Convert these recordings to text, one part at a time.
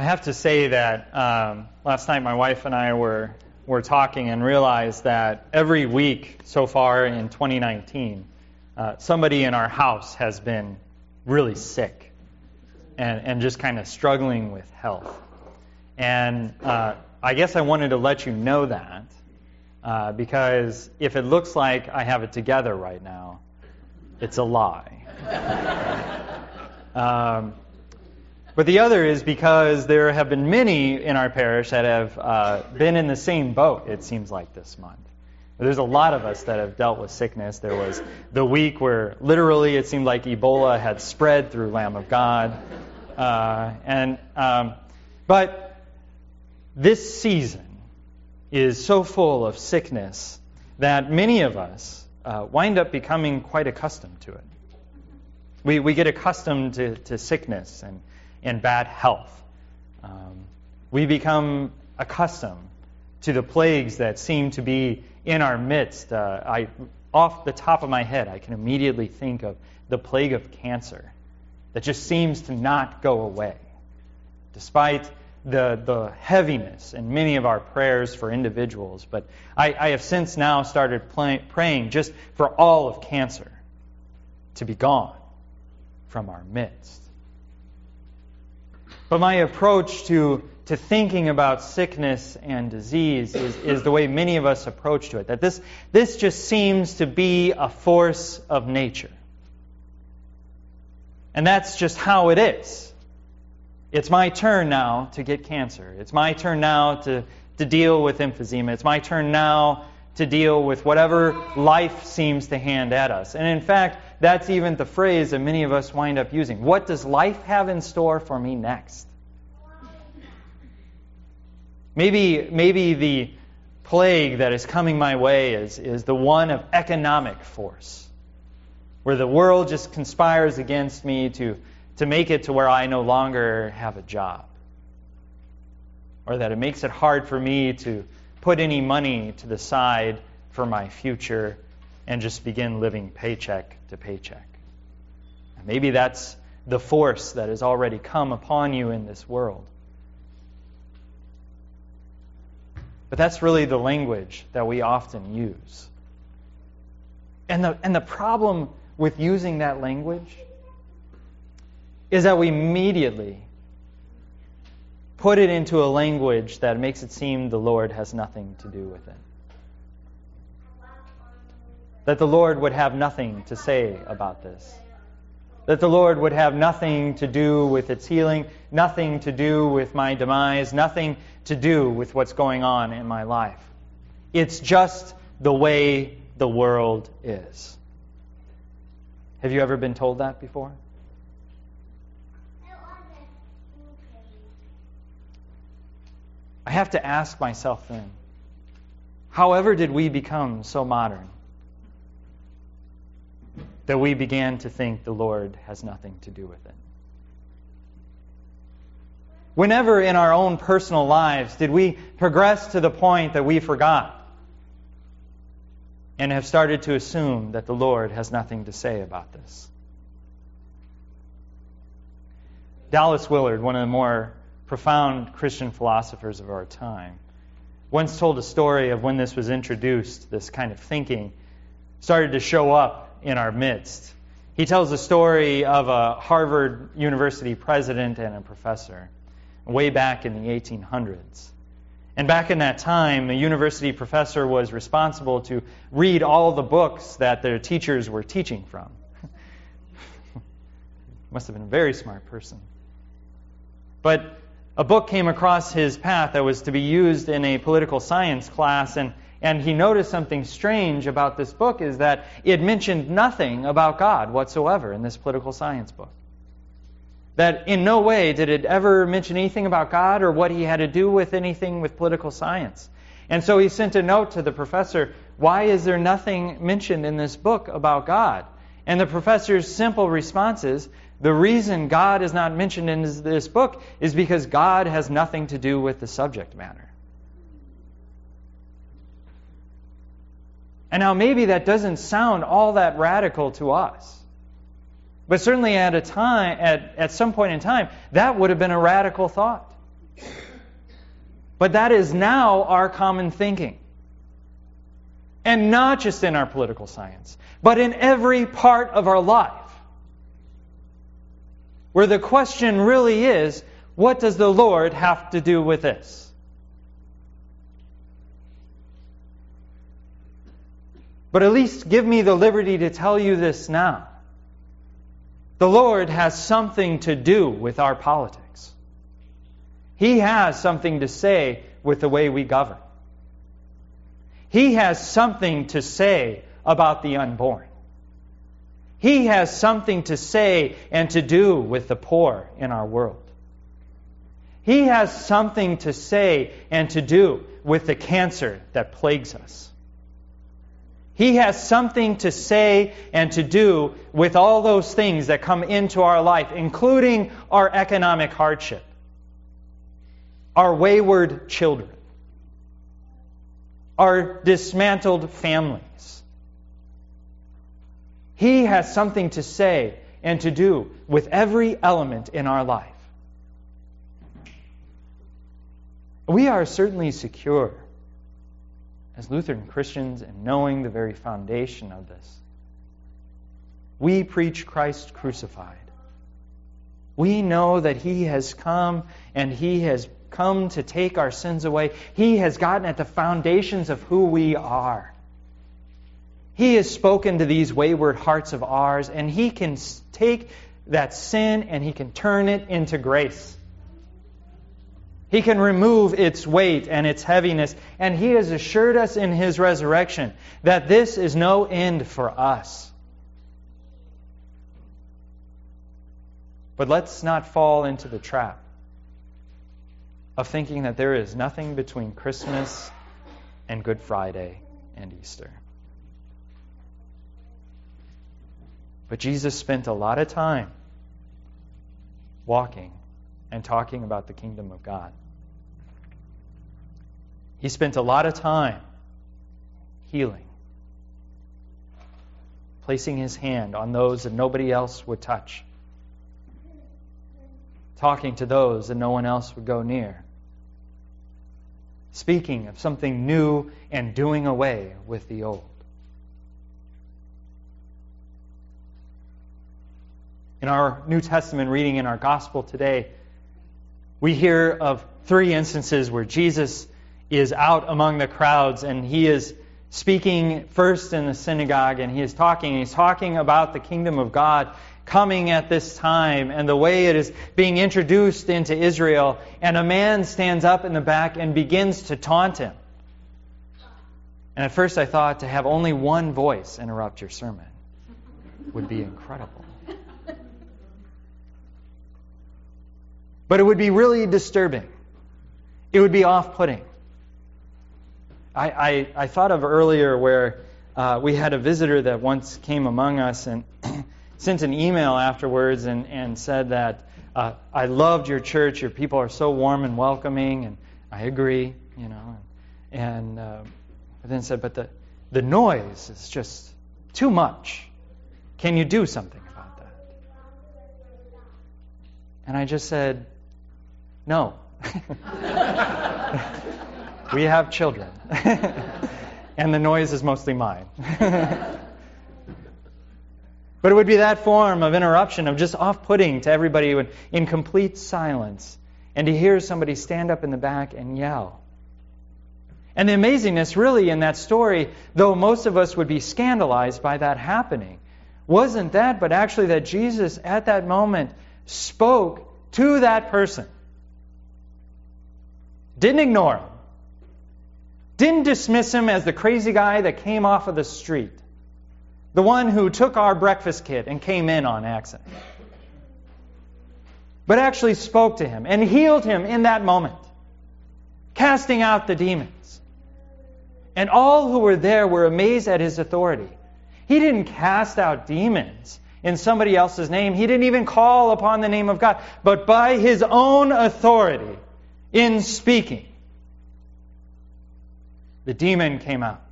I have to say that um, last night my wife and I were were talking and realized that every week so far in 2019, uh, somebody in our house has been really sick and, and just kind of struggling with health. And uh, I guess I wanted to let you know that uh, because if it looks like I have it together right now, it's a lie. um, but the other is because there have been many in our parish that have uh, been in the same boat, it seems like, this month. There's a lot of us that have dealt with sickness. There was the week where literally it seemed like Ebola had spread through Lamb of God. Uh, and um, But this season is so full of sickness that many of us uh, wind up becoming quite accustomed to it. We, we get accustomed to, to sickness and and bad health. Um, we become accustomed to the plagues that seem to be in our midst. Uh, I, off the top of my head, I can immediately think of the plague of cancer that just seems to not go away, despite the, the heaviness in many of our prayers for individuals. But I, I have since now started play, praying just for all of cancer to be gone from our midst. But my approach to, to thinking about sickness and disease is, is the way many of us approach to it. That this, this just seems to be a force of nature. And that's just how it is. It's my turn now to get cancer. It's my turn now to, to deal with emphysema. It's my turn now to deal with whatever life seems to hand at us. And in fact, that's even the phrase that many of us wind up using. What does life have in store for me next? Maybe, maybe the plague that is coming my way is, is the one of economic force, where the world just conspires against me to, to make it to where I no longer have a job, or that it makes it hard for me to put any money to the side for my future and just begin living paycheck to paycheck. maybe that's the force that has already come upon you in this world. But that's really the language that we often use. And the, and the problem with using that language is that we immediately put it into a language that makes it seem the Lord has nothing to do with it that the Lord would have nothing to say about this. That the Lord would have nothing to do with its healing, nothing to do with my demise, nothing to do with what's going on in my life. It's just the way the world is. Have you ever been told that before? I have to ask myself then, however did we become so modern? That we began to think the Lord has nothing to do with it. Whenever in our own personal lives did we progress to the point that we forgot and have started to assume that the Lord has nothing to say about this? Dallas Willard, one of the more profound Christian philosophers of our time, once told a story of when this was introduced, this kind of thinking started to show up in our midst. He tells the story of a Harvard University president and a professor way back in the 1800s. And back in that time, a university professor was responsible to read all the books that their teachers were teaching from. Must have been a very smart person. But a book came across his path that was to be used in a political science class, and and he noticed something strange about this book is that it mentioned nothing about God whatsoever in this political science book. That in no way did it ever mention anything about God or what he had to do with anything with political science. And so he sent a note to the professor, why is there nothing mentioned in this book about God? And the professor's simple response is, the reason God is not mentioned in this book is because God has nothing to do with the subject matter. And now maybe that doesn't sound all that radical to us. But certainly at a time, at, at some point in time, that would have been a radical thought. But that is now our common thinking. And not just in our political science, but in every part of our life. Where the question really is what does the Lord have to do with this? But at least give me the liberty to tell you this now. The Lord has something to do with our politics. He has something to say with the way we govern. He has something to say about the unborn. He has something to say and to do with the poor in our world. He has something to say and to do with the cancer that plagues us. He has something to say and to do with all those things that come into our life, including our economic hardship, our wayward children, our dismantled families. He has something to say and to do with every element in our life. We are certainly secure as Lutheran Christians and knowing the very foundation of this. We preach Christ crucified. We know that He has come and He has come to take our sins away. He has gotten at the foundations of who we are. He has spoken to these wayward hearts of ours, and He can take that sin and He can turn it into grace. He can remove its weight and its heaviness. And He has assured us in His resurrection that this is no end for us. But let's not fall into the trap of thinking that there is nothing between Christmas and Good Friday and Easter. But Jesus spent a lot of time walking and talking about the kingdom of God. He spent a lot of time healing, placing his hand on those that nobody else would touch, talking to those that no one else would go near, speaking of something new and doing away with the old. In our New Testament reading in our gospel today, we hear of three instances where Jesus is out among the crowds and he is speaking first in the synagogue and he is talking. He's talking about the kingdom of God coming at this time and the way it is being introduced into Israel. And a man stands up in the back and begins to taunt him. And at first I thought to have only one voice interrupt your sermon would be incredible. But it would be really disturbing. It would be off putting. I, I, I thought of earlier where uh, we had a visitor that once came among us and sent an email afterwards and, and said that uh, I loved your church. Your people are so warm and welcoming, and I agree, you know. And uh, then said, but the, the noise is just too much. Can you do something about that? And I just said, no. we have children. and the noise is mostly mine. but it would be that form of interruption, of just off putting to everybody in complete silence, and to hear somebody stand up in the back and yell. And the amazingness, really, in that story, though most of us would be scandalized by that happening, wasn't that, but actually that Jesus at that moment spoke to that person didn't ignore him. Didn't dismiss him as the crazy guy that came off of the street. The one who took our breakfast kit and came in on accident. But actually spoke to him and healed him in that moment, casting out the demons. And all who were there were amazed at his authority. He didn't cast out demons in somebody else's name. He didn't even call upon the name of God. But by his own authority, in speaking, the demon came out.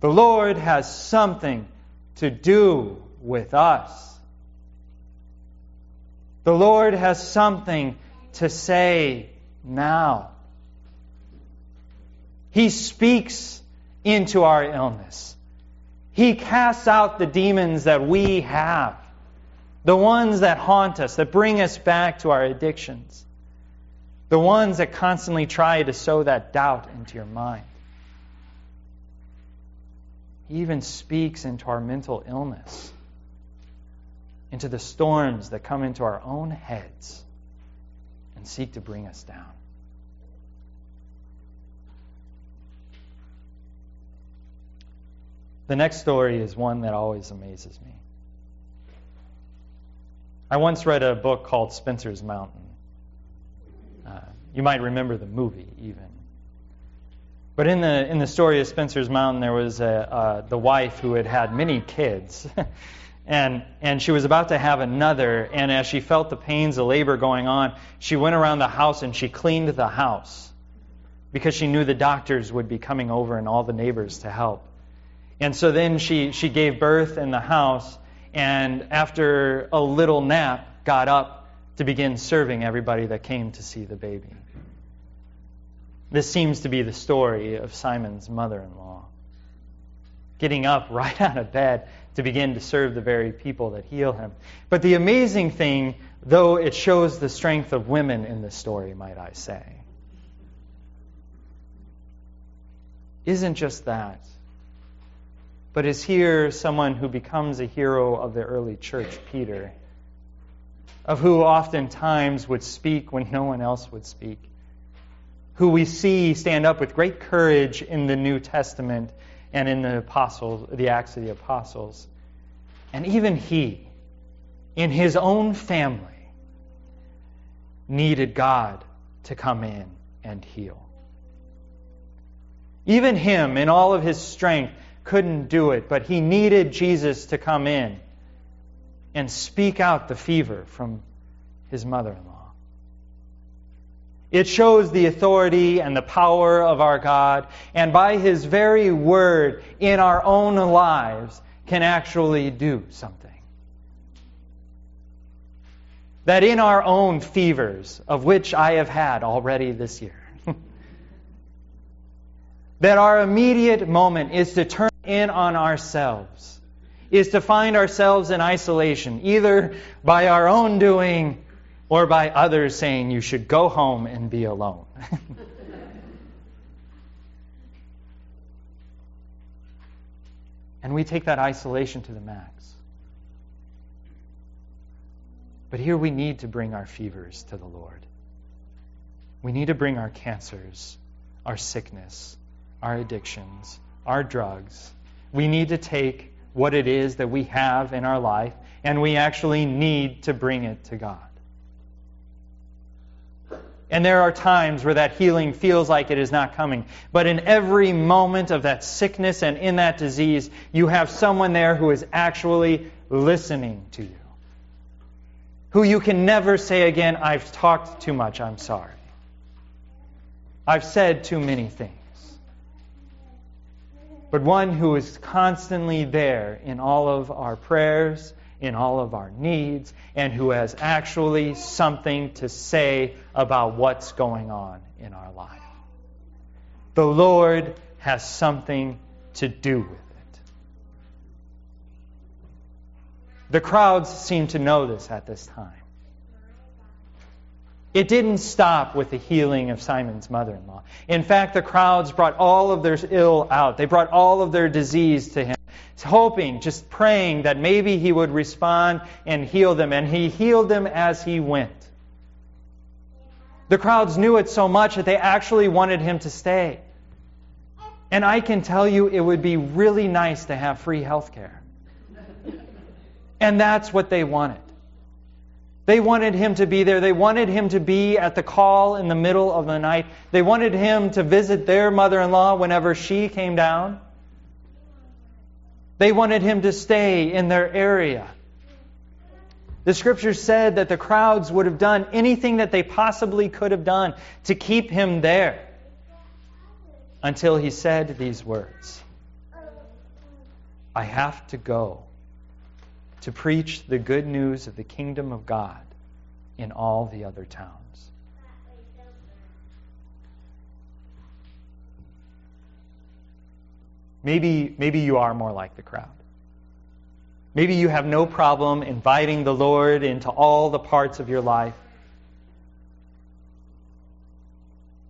The Lord has something to do with us. The Lord has something to say now. He speaks into our illness. He casts out the demons that we have, the ones that haunt us, that bring us back to our addictions, the ones that constantly try to sow that doubt into your mind. He even speaks into our mental illness, into the storms that come into our own heads and seek to bring us down. The next story is one that always amazes me. I once read a book called Spencer's Mountain. You might remember the movie, even. But in the in the story of Spencer's Mountain, there was a, uh, the wife who had had many kids, and and she was about to have another. And as she felt the pains of labor going on, she went around the house and she cleaned the house because she knew the doctors would be coming over and all the neighbors to help. And so then she, she gave birth in the house, and after a little nap, got up to begin serving everybody that came to see the baby. This seems to be the story of Simon's mother in law. Getting up right out of bed to begin to serve the very people that heal him. But the amazing thing, though it shows the strength of women in the story, might I say, isn't just that but is here someone who becomes a hero of the early church, Peter, of who oftentimes would speak when no one else would speak, who we see stand up with great courage in the New Testament and in the apostles, the Acts of the Apostles. And even he, in his own family, needed God to come in and heal. Even him, in all of his strength, couldn't do it, but he needed Jesus to come in and speak out the fever from his mother in law. It shows the authority and the power of our God, and by his very word in our own lives can actually do something. That in our own fevers, of which I have had already this year, that our immediate moment is to turn in on ourselves, is to find ourselves in isolation, either by our own doing or by others saying you should go home and be alone. and we take that isolation to the max. But here we need to bring our fevers to the Lord. We need to bring our cancers, our sickness, our addictions, our drugs. We need to take what it is that we have in our life and we actually need to bring it to God. And there are times where that healing feels like it is not coming. But in every moment of that sickness and in that disease, you have someone there who is actually listening to you. Who you can never say again, I've talked too much, I'm sorry. I've said too many things but one who is constantly there in all of our prayers, in all of our needs, and who has actually something to say about what's going on in our life. The Lord has something to do with it. The crowds seem to know this at this time. It didn't stop with the healing of Simon's mother in law. In fact, the crowds brought all of their ill out. They brought all of their disease to him, hoping, just praying that maybe he would respond and heal them. And he healed them as he went. The crowds knew it so much that they actually wanted him to stay. And I can tell you, it would be really nice to have free health care. And that's what they wanted. They wanted him to be there. They wanted him to be at the call in the middle of the night. They wanted him to visit their mother in law whenever she came down. They wanted him to stay in their area. The scripture said that the crowds would have done anything that they possibly could have done to keep him there until he said these words I have to go to preach the good news of the kingdom of God in all the other towns. Maybe, maybe you are more like the crowd. Maybe you have no problem inviting the Lord into all the parts of your life.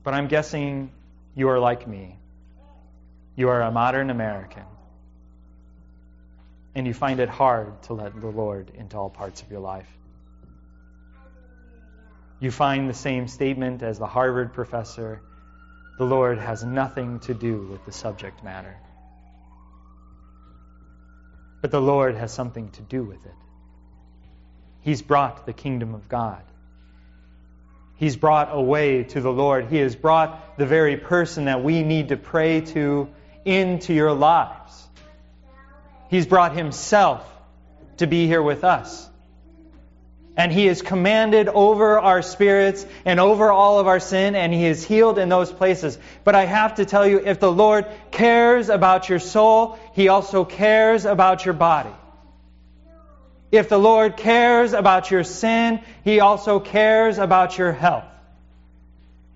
But I'm guessing you are like me. You are a modern American and you find it hard to let the Lord into all parts of your life. You find the same statement as the Harvard professor the Lord has nothing to do with the subject matter. But the Lord has something to do with it. He's brought the kingdom of God. He's brought a way to the Lord. He has brought the very person that we need to pray to into your lives. He's brought Himself to be here with us. And He has commanded over our spirits and over all of our sin, and He is healed in those places. But I have to tell you, if the Lord cares about your soul, He also cares about your body. If the Lord cares about your sin, He also cares about your health.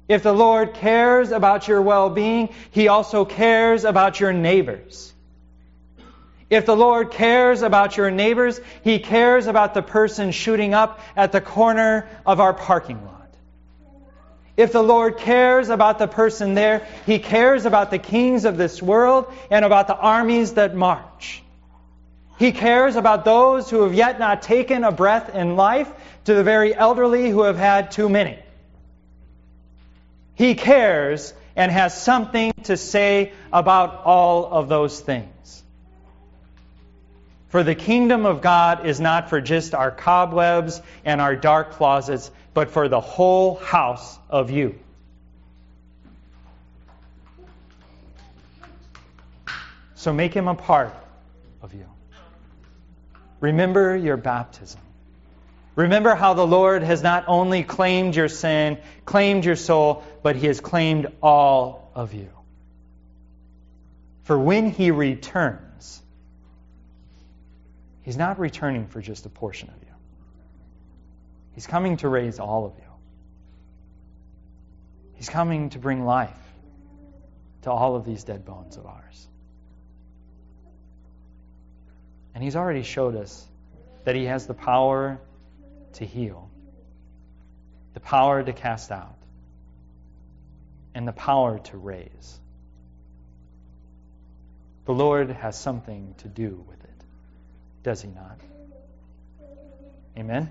If the Lord cares about your well being, He also cares about your neighbors. If the Lord cares about your neighbors, He cares about the person shooting up at the corner of our parking lot. If the Lord cares about the person there, He cares about the kings of this world and about the armies that march. He cares about those who have yet not taken a breath in life to the very elderly who have had too many. He cares and has something to say about all of those things. For the kingdom of God is not for just our cobwebs and our dark closets, but for the whole house of you. So make him a part of you. Remember your baptism. Remember how the Lord has not only claimed your sin, claimed your soul, but he has claimed all of you. For when he returns, He's not returning for just a portion of you. He's coming to raise all of you. He's coming to bring life to all of these dead bones of ours. And He's already showed us that He has the power to heal, the power to cast out, and the power to raise. The Lord has something to do with it does he not? Amen?